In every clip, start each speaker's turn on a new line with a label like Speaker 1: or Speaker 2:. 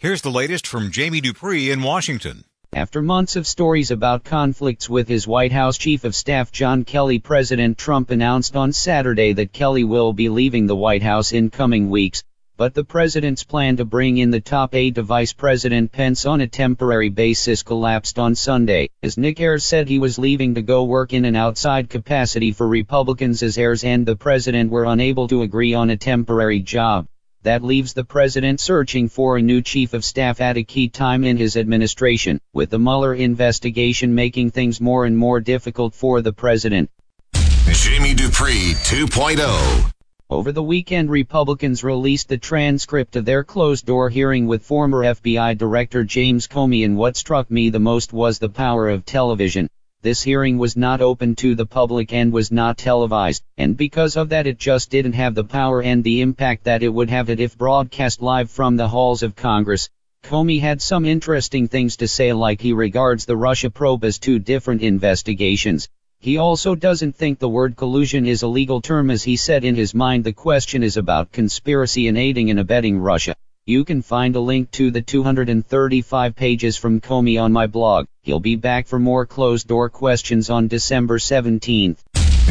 Speaker 1: Here's the latest from Jamie Dupree in Washington.
Speaker 2: After months of stories about conflicts with his White House Chief of Staff John Kelly, President Trump announced on Saturday that Kelly will be leaving the White House in coming weeks, but the president's plan to bring in the top aide to Vice President Pence on a temporary basis collapsed on Sunday, as Nick Ayers said he was leaving to go work in an outside capacity for Republicans as Ayers and the president were unable to agree on a temporary job. That leaves the president searching for a new chief of staff at a key time in his administration, with the Mueller investigation making things more and more difficult for the president.
Speaker 3: Jamie Dupree 2.0
Speaker 2: over the weekend, Republicans released the transcript of their closed-door hearing with former FBI Director James Comey and what struck me the most was the power of television. This hearing was not open to the public and was not televised, and because of that it just didn't have the power and the impact that it would have if broadcast live from the halls of Congress. Comey had some interesting things to say like he regards the Russia probe as two different investigations. He also doesn't think the word collusion is a legal term as he said in his mind the question is about conspiracy and aiding and abetting Russia. You can find a link to the 235 pages from Comey on my blog. He'll be back for more closed door questions on December 17th.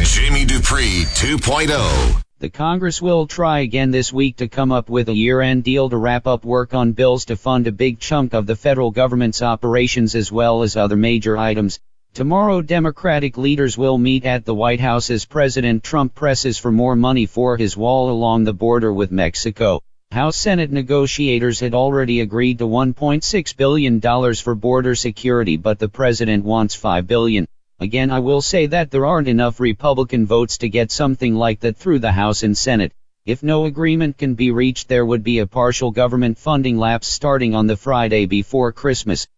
Speaker 3: Jamie Dupree 2.0
Speaker 2: the Congress will try again this week to come up with a year-end deal to wrap up work on bills to fund a big chunk of the federal government's operations as well as other major items. Tomorrow Democratic leaders will meet at the White House as President Trump presses for more money for his wall along the border with Mexico. House Senate negotiators had already agreed to $1.6 billion for border security but the president wants 5 billion. Again I will say that there aren't enough Republican votes to get something like that through the House and Senate. If no agreement can be reached there would be a partial government funding lapse starting on the Friday before Christmas.